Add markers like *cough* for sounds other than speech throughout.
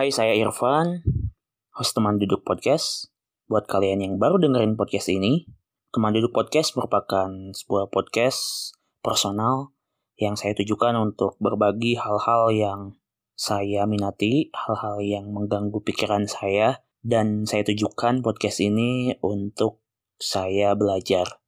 Hai, saya Irfan, host teman duduk podcast. Buat kalian yang baru dengerin podcast ini, teman duduk podcast merupakan sebuah podcast personal yang saya tujukan untuk berbagi hal-hal yang saya minati, hal-hal yang mengganggu pikiran saya, dan saya tujukan podcast ini untuk saya belajar.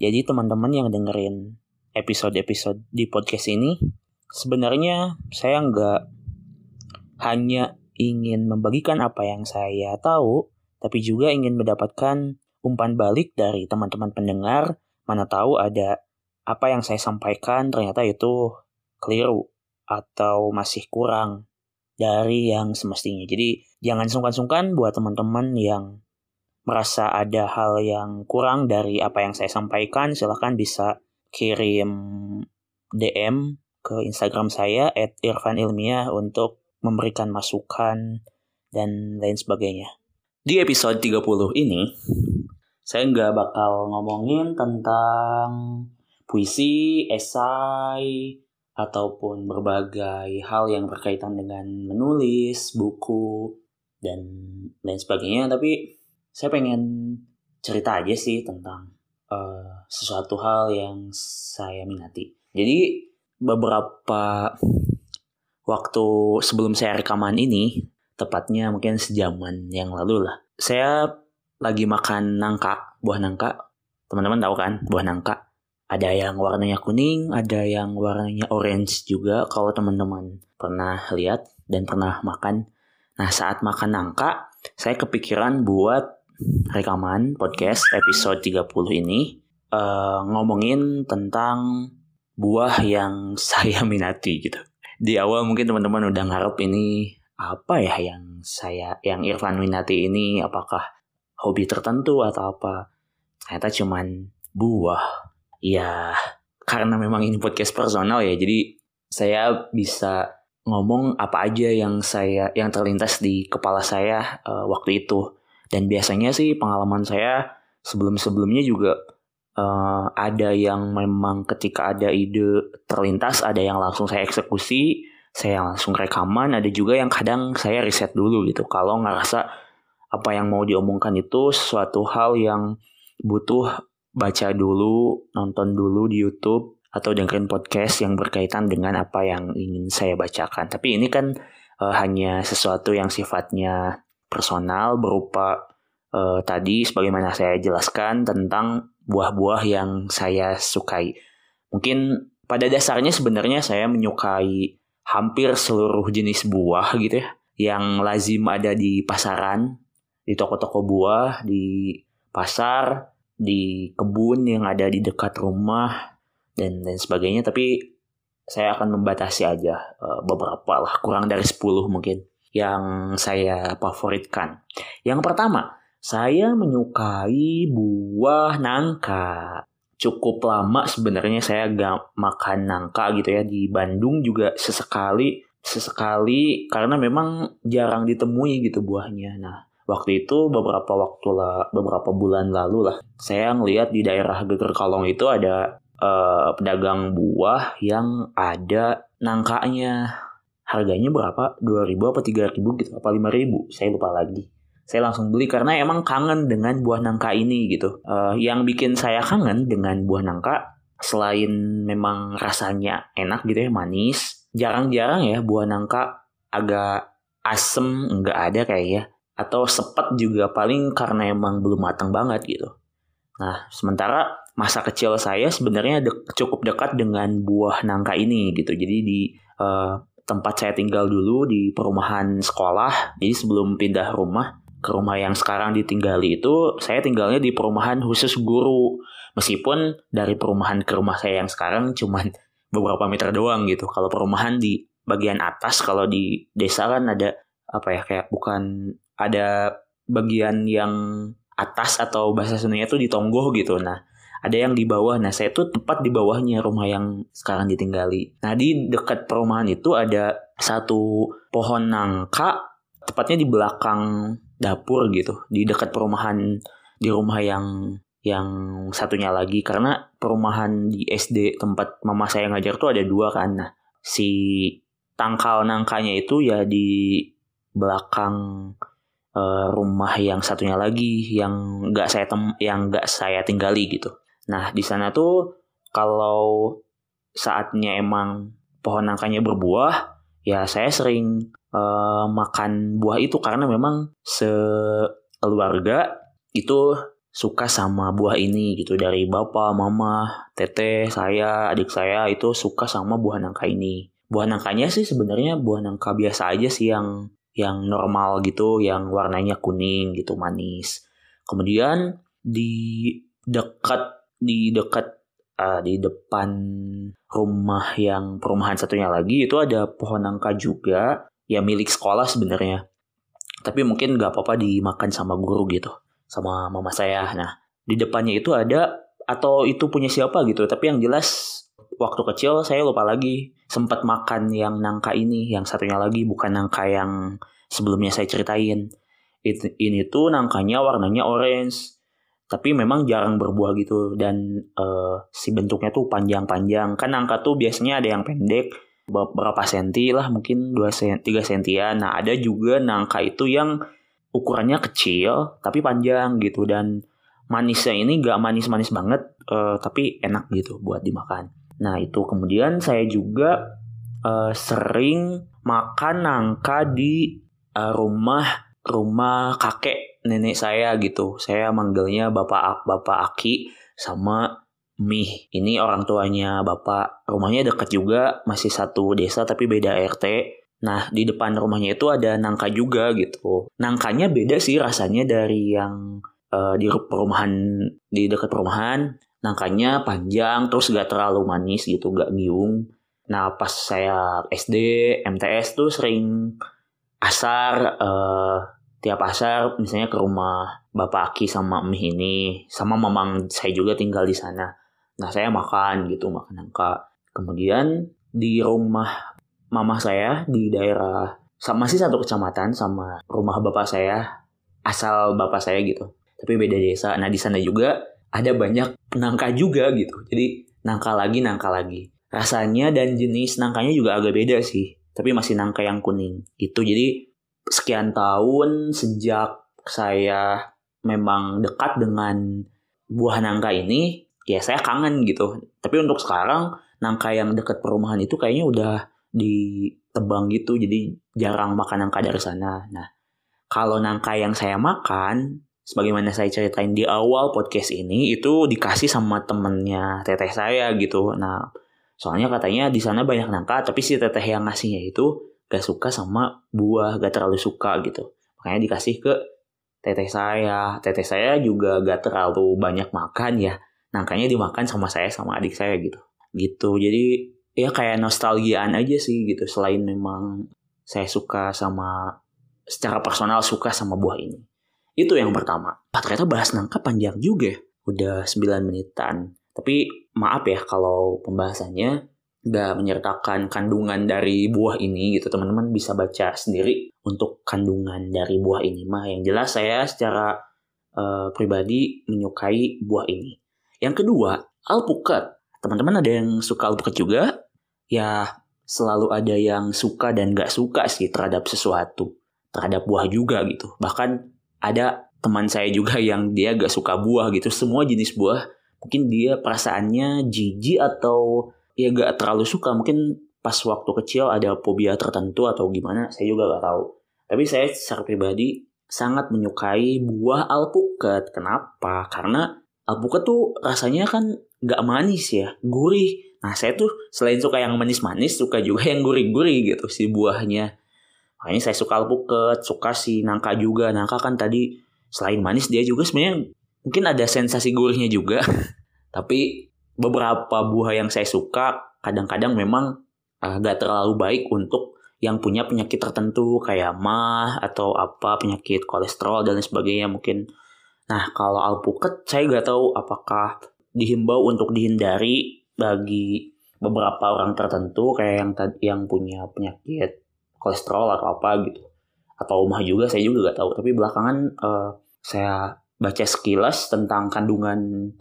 Jadi teman-teman yang dengerin episode-episode di podcast ini, sebenarnya saya nggak hanya ingin membagikan apa yang saya tahu, tapi juga ingin mendapatkan umpan balik dari teman-teman pendengar, mana tahu ada apa yang saya sampaikan ternyata itu keliru atau masih kurang dari yang semestinya. Jadi jangan sungkan-sungkan buat teman-teman yang merasa ada hal yang kurang dari apa yang saya sampaikan, silahkan bisa kirim DM ke Instagram saya at Irfan Ilmiah untuk memberikan masukan dan lain sebagainya. Di episode 30 ini, saya nggak bakal ngomongin tentang puisi, esai, ataupun berbagai hal yang berkaitan dengan menulis, buku, dan lain sebagainya. Tapi saya pengen cerita aja sih tentang uh, sesuatu hal yang saya minati. Jadi beberapa waktu sebelum saya rekaman ini, tepatnya mungkin sejaman yang lalu lah, saya lagi makan nangka, buah nangka. Teman-teman tahu kan, buah nangka. Ada yang warnanya kuning, ada yang warnanya orange juga kalau teman-teman pernah lihat dan pernah makan. Nah, saat makan nangka, saya kepikiran buat rekaman podcast episode 30 ini uh, ngomongin tentang buah yang *laughs* saya minati gitu. Di awal mungkin teman-teman udah ngarep ini apa ya yang saya yang Irfan minati ini apakah hobi tertentu atau apa? Ternyata cuman buah. Ya, karena memang ini podcast personal ya, jadi saya bisa ngomong apa aja yang saya yang terlintas di kepala saya uh, waktu itu dan biasanya sih pengalaman saya sebelum-sebelumnya juga uh, ada yang memang ketika ada ide terlintas, ada yang langsung saya eksekusi, saya langsung rekaman, ada juga yang kadang saya riset dulu gitu. Kalau ngerasa apa yang mau diomongkan itu sesuatu hal yang butuh baca dulu, nonton dulu di YouTube atau dengerin podcast yang berkaitan dengan apa yang ingin saya bacakan. Tapi ini kan uh, hanya sesuatu yang sifatnya personal berupa uh, tadi sebagaimana saya jelaskan tentang buah-buah yang saya sukai. Mungkin pada dasarnya sebenarnya saya menyukai hampir seluruh jenis buah gitu ya yang lazim ada di pasaran, di toko-toko buah, di pasar, di kebun yang ada di dekat rumah dan lain sebagainya tapi saya akan membatasi aja uh, beberapa lah kurang dari 10 mungkin yang saya favoritkan. Yang pertama, saya menyukai buah nangka. Cukup lama sebenarnya saya gak makan nangka gitu ya di Bandung juga sesekali sesekali karena memang jarang ditemui gitu buahnya. Nah, waktu itu beberapa waktu lah beberapa bulan lalu lah saya ngelihat di daerah Geger Kalong itu ada uh, pedagang buah yang ada nangkanya harganya berapa? 2000 apa 3000 gitu apa 5000 saya lupa lagi. Saya langsung beli karena emang kangen dengan buah nangka ini gitu. Uh, yang bikin saya kangen dengan buah nangka selain memang rasanya enak gitu ya manis jarang-jarang ya buah nangka agak asem nggak ada kayak ya. Atau sepet juga paling karena emang belum matang banget gitu. Nah sementara masa kecil saya sebenarnya de cukup dekat dengan buah nangka ini gitu. Jadi di uh, tempat saya tinggal dulu di perumahan sekolah. Jadi sebelum pindah rumah ke rumah yang sekarang ditinggali itu, saya tinggalnya di perumahan khusus guru. Meskipun dari perumahan ke rumah saya yang sekarang cuman *laughs* beberapa meter doang gitu. Kalau perumahan di bagian atas, kalau di desa kan ada apa ya kayak bukan ada bagian yang atas atau bahasa Sundanya itu di tonggo gitu. Nah, ada yang di bawah. Nah, saya tuh tepat di bawahnya rumah yang sekarang ditinggali. Nah, di dekat perumahan itu ada satu pohon nangka, tepatnya di belakang dapur gitu di dekat perumahan di rumah yang yang satunya lagi karena perumahan di SD tempat mama saya ngajar tuh ada dua kan nah si tangkal nangkanya itu ya di belakang uh, rumah yang satunya lagi yang nggak saya tem yang nggak saya tinggali gitu nah di sana tuh kalau saatnya emang pohon nangkanya berbuah ya saya sering uh, makan buah itu karena memang sekeluarga itu suka sama buah ini gitu dari bapak, mama, teteh, saya, adik saya itu suka sama buah nangka ini. Buah nangkanya sih sebenarnya buah nangka biasa aja sih yang yang normal gitu, yang warnanya kuning gitu manis. Kemudian di dekat di dekat uh, di depan rumah yang perumahan satunya lagi itu ada pohon nangka juga ya milik sekolah sebenarnya. Tapi mungkin nggak apa-apa dimakan sama guru gitu sama mama saya. Nah di depannya itu ada atau itu punya siapa gitu tapi yang jelas waktu kecil saya lupa lagi sempat makan yang nangka ini yang satunya lagi bukan nangka yang sebelumnya saya ceritain. Ini tuh nangkanya warnanya orange tapi memang jarang berbuah gitu. Dan uh, si bentuknya tuh panjang-panjang. Kan angka tuh biasanya ada yang pendek beberapa senti lah mungkin 2 sen 3 sentian. Nah ada juga nangka itu yang ukurannya kecil tapi panjang gitu. Dan manisnya ini gak manis-manis banget uh, tapi enak gitu buat dimakan. Nah itu. Kemudian saya juga uh, sering makan nangka di uh, rumah rumah kakek nenek saya gitu. Saya manggilnya Bapak Bapak Aki sama Mih. Ini orang tuanya Bapak. Rumahnya dekat juga, masih satu desa tapi beda RT. Nah, di depan rumahnya itu ada nangka juga gitu. Nangkanya beda sih rasanya dari yang uh, di perumahan di dekat perumahan. Nangkanya panjang terus gak terlalu manis gitu, gak giung. Nah, pas saya SD, MTS tuh sering asar uh, tiap asar misalnya ke rumah Bapak Aki sama Mih ini sama mamang saya juga tinggal di sana. Nah saya makan gitu makan nangka. Kemudian di rumah mama saya di daerah sama masih satu kecamatan sama rumah bapak saya asal bapak saya gitu. Tapi beda desa. Nah di sana juga ada banyak nangka juga gitu. Jadi nangka lagi nangka lagi. Rasanya dan jenis nangkanya juga agak beda sih. Tapi masih nangka yang kuning gitu. Jadi sekian tahun sejak saya memang dekat dengan buah nangka ini, ya saya kangen gitu. Tapi untuk sekarang nangka yang dekat perumahan itu kayaknya udah ditebang gitu, jadi jarang makan nangka dari sana. Nah, kalau nangka yang saya makan, sebagaimana saya ceritain di awal podcast ini, itu dikasih sama temennya teteh saya gitu. Nah, soalnya katanya di sana banyak nangka, tapi si teteh yang ngasihnya itu gak suka sama buah, gak terlalu suka gitu. Makanya dikasih ke teteh saya. Teteh saya juga gak terlalu banyak makan ya. Nangkanya dimakan sama saya sama adik saya gitu. Gitu. Jadi ya kayak nostalgiaan aja sih gitu. Selain memang saya suka sama secara personal suka sama buah ini. Itu yang pertama. Pak ternyata bahas nangka panjang juga ya. Udah 9 menitan. Tapi maaf ya kalau pembahasannya nggak menyertakan kandungan dari buah ini gitu. Teman-teman bisa baca sendiri untuk kandungan dari buah ini. Mah yang jelas saya secara uh, pribadi menyukai buah ini. Yang kedua alpukat. Teman-teman ada yang suka alpukat juga? Ya selalu ada yang suka dan gak suka sih terhadap sesuatu terhadap buah juga gitu. Bahkan ada teman saya juga *laughs* yang dia gak suka buah gitu. Semua jenis buah mungkin dia perasaannya jijik atau ya gak terlalu suka. Mungkin pas waktu kecil ada fobia tertentu atau gimana saya juga gak tahu. Tapi saya secara pribadi sangat menyukai buah alpukat. Kenapa? Karena alpukat tuh rasanya kan gak manis ya gurih. Nah saya tuh selain suka yang manis-manis suka juga yang gurih-gurih gitu si buahnya. Makanya saya suka alpukat suka si nangka juga. Nangka kan tadi selain manis dia juga sebenarnya mungkin ada sensasi gurihnya juga. *laughs* Tapi beberapa buah yang saya suka kadang-kadang memang uh, gak terlalu baik untuk yang punya penyakit tertentu kayak mah atau apa penyakit kolesterol dan sebagainya mungkin. Nah kalau alpukat saya gak tahu apakah dihimbau untuk dihindari bagi beberapa orang tertentu kayak yang yang punya penyakit kolesterol atau apa gitu atau mah juga saya juga gak tahu tapi belakangan uh, saya baca sekilas tentang kandungan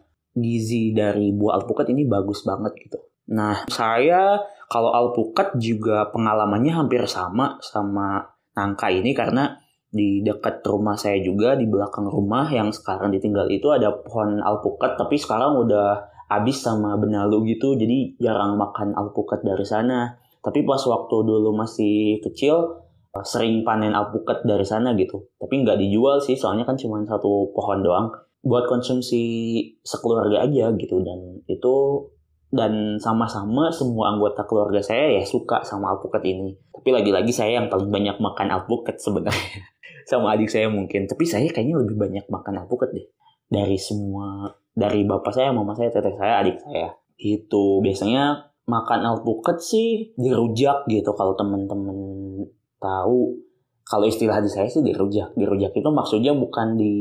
gizi dari buah alpukat ini bagus banget gitu. Nah, saya kalau alpukat juga pengalamannya hampir sama sama nangka ini karena di dekat rumah saya juga di belakang rumah yang sekarang ditinggal itu ada pohon alpukat tapi sekarang udah habis sama benalu gitu jadi jarang makan alpukat dari sana. Tapi pas waktu dulu masih kecil eh, sering panen alpukat dari sana gitu. Tapi nggak dijual sih soalnya kan cuma satu pohon doang buat konsumsi sekeluarga aja gitu. Dan itu dan sama-sama semua anggota keluarga saya ya suka sama alpukat ini. Tapi lagi-lagi saya yang paling banyak makan alpukat sebenarnya. *laughs* Sama adik saya mungkin. Tapi saya kayaknya lebih banyak makan alpukat deh. Dari semua dari bapak saya mama saya teteh saya adik saya. Itu biasanya makan alpukat sih dirujak gitu kalau temen-temen tahu. Kalau istilah di saya sih dirujak. Dirujak itu maksudnya bukan di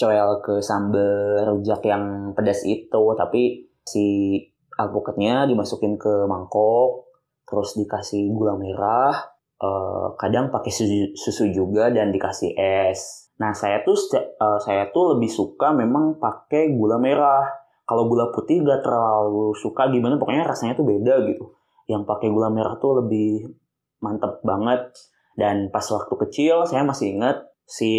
coel ke sambal rujak yang pedas itu tapi si alpukatnya dimasukin ke mangkok terus dikasih gula merah uh, kadang pakai susu, susu juga dan dikasih es. Nah saya tuh uh, saya tuh lebih suka memang pakai gula merah. Kalau gula putih gak terlalu suka gimana pokoknya rasanya tuh beda gitu. Yang pakai gula merah tuh lebih mantep banget. Dan pas waktu kecil saya masih ingat si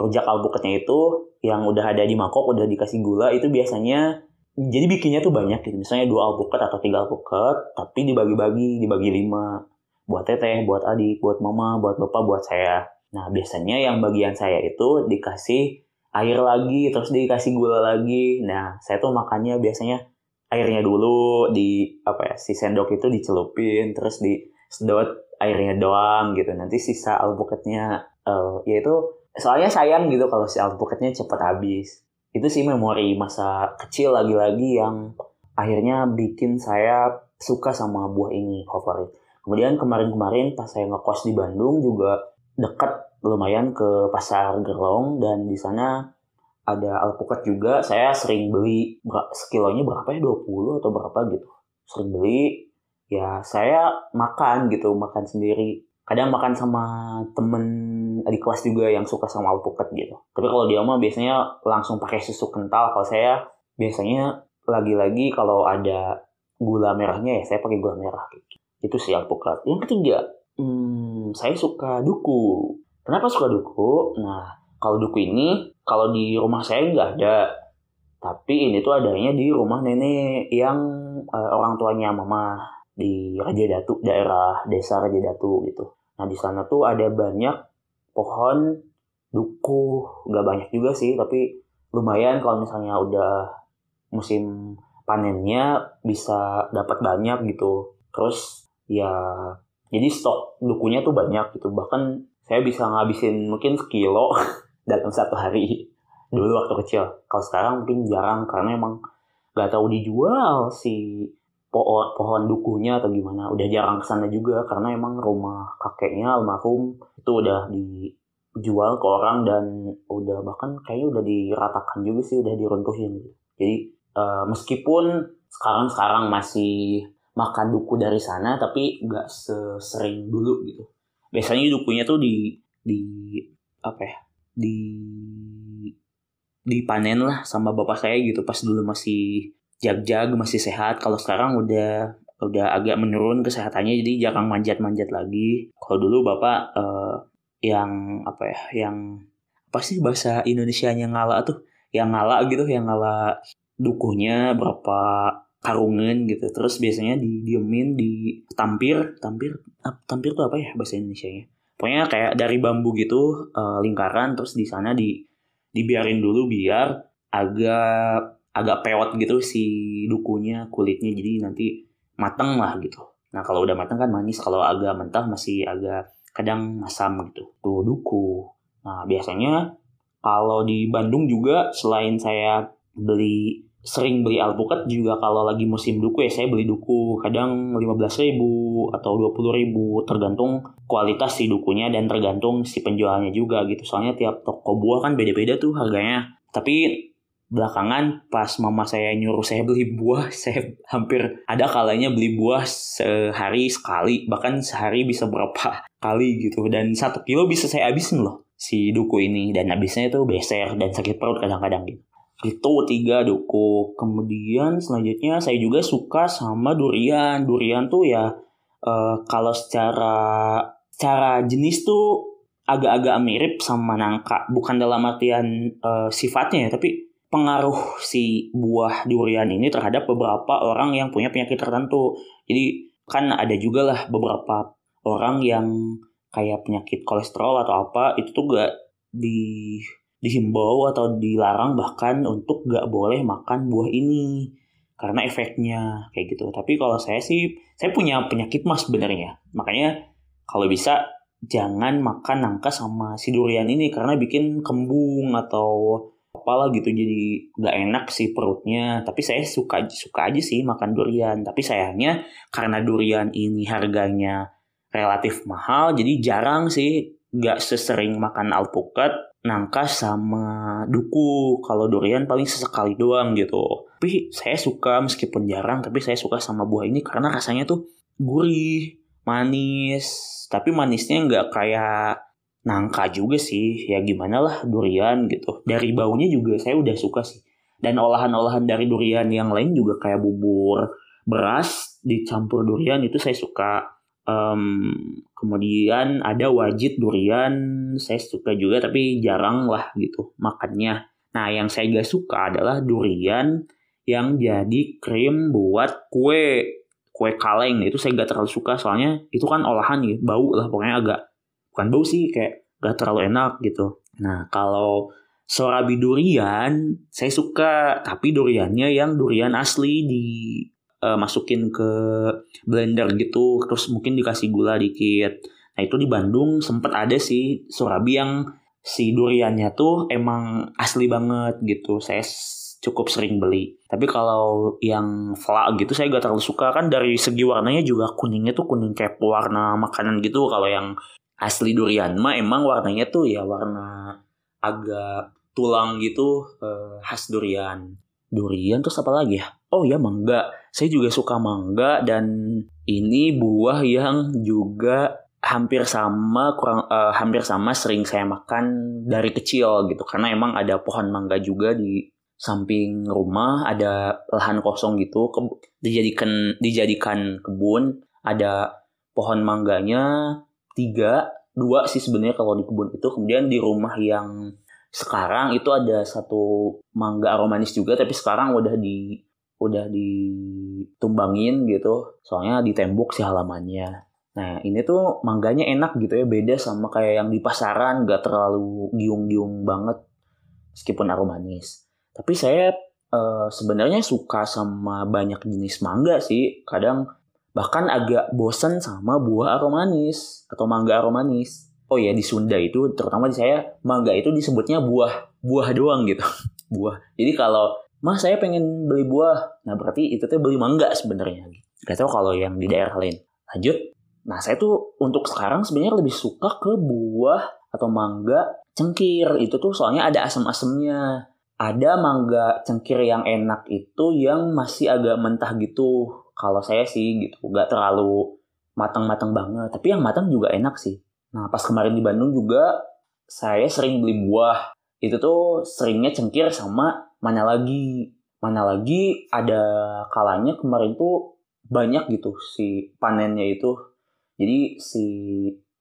rujak albukatnya itu yang udah ada di mangkok udah dikasih gula itu biasanya jadi bikinnya tuh banyak gitu misalnya dua alpukat atau tiga alpukat tapi dibagi-bagi dibagi lima buat teteh, buat adik, buat mama, buat bapak, buat saya. Nah, biasanya yang bagian saya itu dikasih air lagi, terus dikasih gula lagi. Nah, saya tuh makannya biasanya airnya dulu di apa ya, si sendok itu dicelupin, terus di sedot airnya doang gitu. Nanti sisa alpukatnya uh, ya itu soalnya sayang gitu kalau si alpukatnya cepat habis. Itu sih memori masa kecil lagi-lagi yang akhirnya bikin saya suka sama buah ini favorit. Kemudian kemarin-kemarin pas saya ngekos di Bandung juga dekat lumayan ke pasar Gerlong dan di sana ada alpukat juga. Saya sering beli sekilonya berapa ya 20 atau berapa gitu. Sering beli ya saya makan gitu, makan sendiri. Kadang makan sama temen di kelas juga yang suka sama alpukat gitu. Tapi kalau dia mah biasanya langsung pakai susu kental. Kalau saya biasanya lagi-lagi kalau ada gula merahnya ya saya pakai gula merah. Itu sih alpukat. Yang ketiga, hmm, saya suka duku. Kenapa suka duku? Nah, kalau duku ini, kalau di rumah saya nggak ada. Tapi ini tuh adanya di rumah nenek yang uh, orang tuanya mama di Raja Datu, daerah desa Raja Datu gitu. Nah, di sana tuh ada banyak pohon duku. Nggak banyak juga sih, tapi lumayan kalau misalnya udah musim panennya bisa dapat banyak gitu. Terus ya jadi stok dukunya tuh banyak gitu bahkan saya bisa ngabisin mungkin sekilo *laughs* dalam satu hari dulu waktu kecil kalau sekarang mungkin jarang karena emang nggak tahu dijual si pohon pohon dukunya atau gimana. Udah jarang ke sana juga karena emang rumah kakeknya almarhum itu udah dijual ke orang dan udah bahkan kayaknya udah diratakan juga sih udah diruntuhin. Jadi uh, meskipun sekarang sekarang masih makan duku dari sana tapi nggak sesering dulu gitu. Biasanya dukunya tuh di di apa ya di dipanen lah sama bapak saya gitu pas dulu masih jag-jag masih sehat. Kalau sekarang udah udah agak menurun kesehatannya jadi jarang manjat-manjat lagi. Kalau dulu bapak uh, yang apa ya yang apa sih bahasa Indonesia yang ngala tuh? Yang ngala gitu yang ngala dukunya berapa karungan gitu. Terus biasanya didiemin di tampir tampir tampir tuh apa ya bahasa Indonesia nya pokoknya kayak dari bambu gitu uh, lingkaran terus di sana di dibiarin dulu biar agak agak pewot gitu si dukunya kulitnya jadi nanti mateng lah gitu. Nah kalau udah mateng kan manis kalau agak mentah masih agak kadang masam gitu. Tuh duku. Nah biasanya kalau di Bandung juga selain saya beli sering beli alpukat juga kalau lagi musim duku ya saya beli duku. Kadang 15 ribu atau 20 ribu tergantung kualitas si dukunya dan tergantung si penjualnya juga gitu. Soalnya tiap toko buah kan beda-beda tuh harganya. Tapi belakangan pas mama saya nyuruh saya beli buah *laughs* saya hampir ada kalanya beli buah sehari sekali bahkan sehari bisa berapa *laughs* kali gitu. Dan satu kilo bisa saya habisin loh si duku ini. Dan habisnya itu beser dan sakit perut kadang-kadang gitu. Itu tiga duku. Kemudian selanjutnya saya juga suka sama durian. Durian tuh ya uh, kalau secara secara jenis tuh agak-agak mirip sama nangka. Bukan dalam artian uh, sifatnya ya tapi pengaruh si buah durian ini terhadap beberapa orang yang punya penyakit tertentu. Jadi kan ada juga lah beberapa orang yang kayak penyakit kolesterol atau apa itu tuh gak di dihimbau atau dilarang bahkan untuk gak boleh makan buah ini karena efeknya kayak gitu. Tapi kalau saya sih saya punya penyakit mas sebenarnya. Makanya kalau bisa jangan makan nangka sama si durian ini karena bikin kembung atau apalah gitu jadi nggak enak sih perutnya. Tapi saya suka suka aja sih makan durian. Tapi sayangnya karena durian ini harganya relatif mahal jadi jarang sih nggak sesering makan alpukat nangka sama duku. Kalau durian paling sesekali doang gitu. Tapi saya suka meskipun jarang tapi saya suka sama buah ini karena rasanya tuh gurih manis. Tapi manisnya nggak kayak nangka juga sih. Ya gimana lah durian gitu. Dari baunya juga saya udah suka sih. Dan olahan-olahan dari durian yang lain juga kayak bubur beras dicampur durian itu saya suka. Um, kemudian ada wajit durian saya suka juga tapi jarang lah gitu makannya. Nah yang saya gak suka adalah durian yang jadi krim buat kue kue kaleng. Itu saya gak terlalu suka soalnya itu kan olahan ya bau lah pokoknya agak bukan bau sih kayak gak terlalu enak gitu nah kalau sorabi durian saya suka tapi duriannya yang durian asli di uh, masukin ke blender gitu terus mungkin dikasih gula dikit nah itu di Bandung sempet ada sih sorabi yang si duriannya tuh emang asli banget gitu saya cukup sering beli. Tapi kalau yang fla gitu saya gak terlalu suka kan dari segi warnanya juga kuningnya tuh kuning kayak warna makanan gitu. Kalau yang asli durian mah emang warnanya tuh ya warna agak tulang gitu eh, khas durian. Durian terus apa lagi ya? Oh ya mangga. Saya juga suka mangga dan ini buah yang juga hampir sama kurang uh, hampir sama sering saya makan dari kecil gitu karena emang ada pohon mangga juga di samping rumah ada lahan kosong gitu dijadikan dijadikan kebun ada pohon mangganya tiga dua sih sebenarnya kalau di kebun itu. Kemudian di rumah yang sekarang itu ada satu mangga aromanis juga tapi sekarang udah di udah ditumbangin gitu. Soalnya di tembok sih halamannya. Nah ini tuh mangganya enak gitu ya beda sama kayak yang di pasaran gak terlalu giung-giung banget meskipun aromanis. Tapi saya uh, sebenarnya suka sama banyak jenis mangga sih. Kadang bahkan agak bosen sama buah aromanis atau mangga aromanis. Oh ya di Sunda itu terutama di saya mangga itu disebutnya buah buah doang gitu. *laughs* buah. Jadi kalau Mas saya pengen beli buah, nah berarti itu tuh beli mangga sebenarnya. Gak tau kalau yang di daerah lain. Lanjut, nah saya tuh untuk sekarang sebenarnya lebih suka ke buah atau mangga cengkir. Itu tuh soalnya ada asam-asamnya ada mangga cengkir yang enak itu yang masih agak mentah gitu kalau saya sih gitu nggak terlalu matang-matang banget. Tapi yang matang juga enak sih. Nah pas kemarin di Bandung juga saya sering beli buah. Itu tuh seringnya cengkir sama mana lagi. Mana lagi ada kalanya kemarin tuh banyak gitu si panennya itu. Jadi si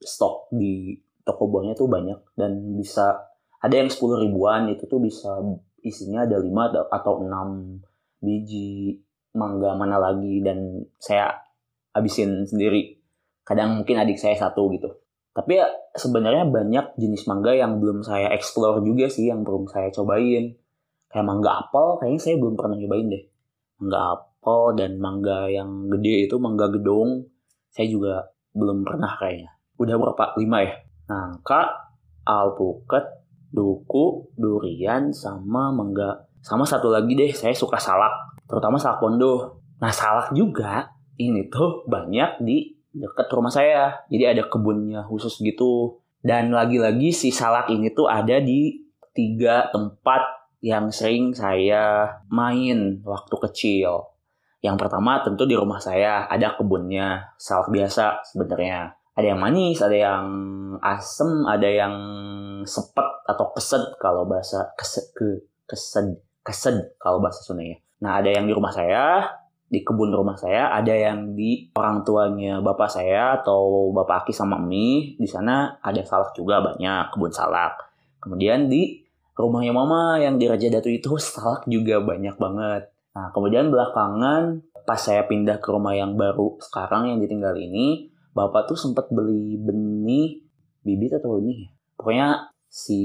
stok di toko buahnya tuh banyak dan bisa ada yang 10 ribuan itu tuh bisa isinya ada 5 atau 6 biji mangga mana lagi dan saya habisin sendiri. Kadang mungkin adik saya satu gitu. Tapi ya sebenarnya banyak jenis mangga yang belum saya explore juga sih, yang belum saya cobain. Kayak mangga apel, kayaknya saya belum pernah nyobain deh. Mangga apel dan mangga yang gede itu mangga gedong, saya juga belum pernah kayaknya. Udah berapa? Lima ya? Nangka, alpukat, duku, durian, sama mangga. Sama satu lagi deh, saya suka salak, terutama salak pondo. Nah salak juga ini tuh banyak di dekat rumah saya. Jadi ada kebunnya khusus gitu. Dan lagi-lagi si salak ini tuh ada di tiga tempat yang sering saya main waktu kecil. Yang pertama tentu di rumah saya ada kebunnya salak biasa sebenarnya. ada yang manis, ada yang asem, ada yang sepet atau kesed kalau bahasa kesed ke kesed kesed kalau bahasa Sunda ya. Nah, ada yang di rumah saya, di kebun rumah saya, ada yang di orang tuanya bapak saya atau bapak Aki sama Mi. Di sana ada salak juga banyak, kebun salak. Kemudian di rumahnya mama yang di Raja Datu itu *laughs* salak juga banyak banget. Nah, kemudian belakangan pas saya pindah ke rumah yang baru sekarang yang ditinggal ini, bapak tuh sempat beli benih bibit atau benih ya? Pokoknya si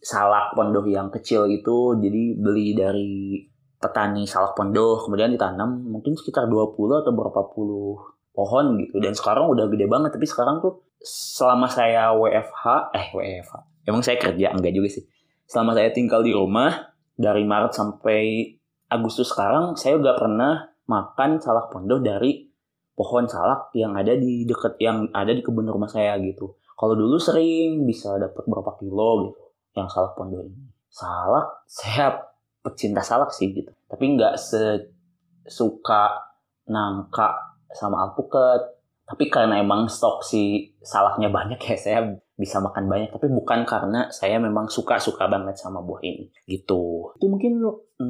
salak pondoh yang kecil itu jadi beli dari petani salak pondoh kemudian ditanam mungkin sekitar 20 atau berapa puluh pohon gitu. Dan sekarang udah gede banget tapi sekarang tuh selama saya WFH eh WFH emang saya kerja? Enggak juga sih. Selama saya tinggal di rumah dari Maret sampai Agustus sekarang saya udah pernah makan salak pondoh dari pohon salak yang ada di deket yang ada di kebun rumah saya gitu. Kalau dulu sering bisa dapat berapa kilo gitu yang salak pondoh ini. Salak saya pecinta salak sih gitu. Tapi nggak sesuka nangka sama alpukat. Tapi karena emang stok si salaknya banyak *laughs* ya saya bisa makan banyak. Tapi bukan karena saya memang suka-suka banget sama buah ini. Gitu. Itu mungkin 6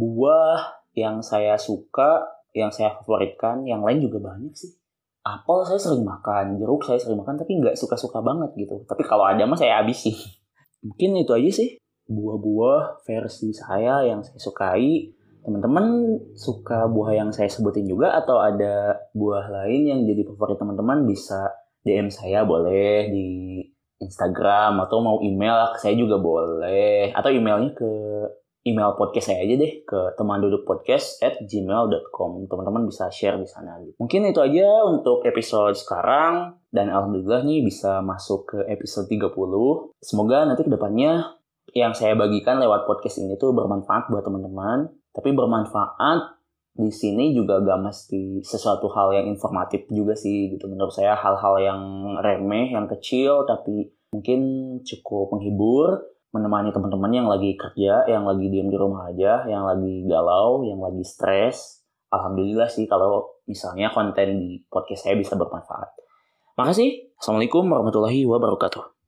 buah yang saya suka yang saya favoritkan, yang lain juga banyak sih. Apel saya sering makan, jeruk saya sering makan, tapi nggak suka-suka banget gitu. Tapi kalau ada mah saya habisin. *laughs* Mungkin itu aja sih buah-buah versi saya yang saya sukai. Teman-teman suka buah yang saya sebutin juga atau ada buah lain yang jadi favorit teman-teman? Bisa DM saya boleh di Instagram atau mau email saya juga boleh. Atau emailnya ke email podcast saya aja deh ke teman duduk podcast at gmail.com teman-teman bisa share di sana mungkin itu aja untuk episode sekarang. Dan alhamdulillah nih bisa masuk ke episode 30 semoga nanti ke depannya yang saya bagikan lewat podcast ini tuh bermanfaat buat teman-teman tapi bermanfaat di sini juga gak mesti sesuatu hal yang informatif juga sih gitu menurut saya hal-hal yang remeh yang kecil tapi mungkin cukup menghibur menemani teman-teman yang lagi kerja, yang lagi diem di rumah aja, yang lagi galau, yang lagi stres. Alhamdulillah sih kalau misalnya konten di podcast saya bisa bermanfaat. Makasih. Assalamualaikum warahmatullahi wabarakatuh.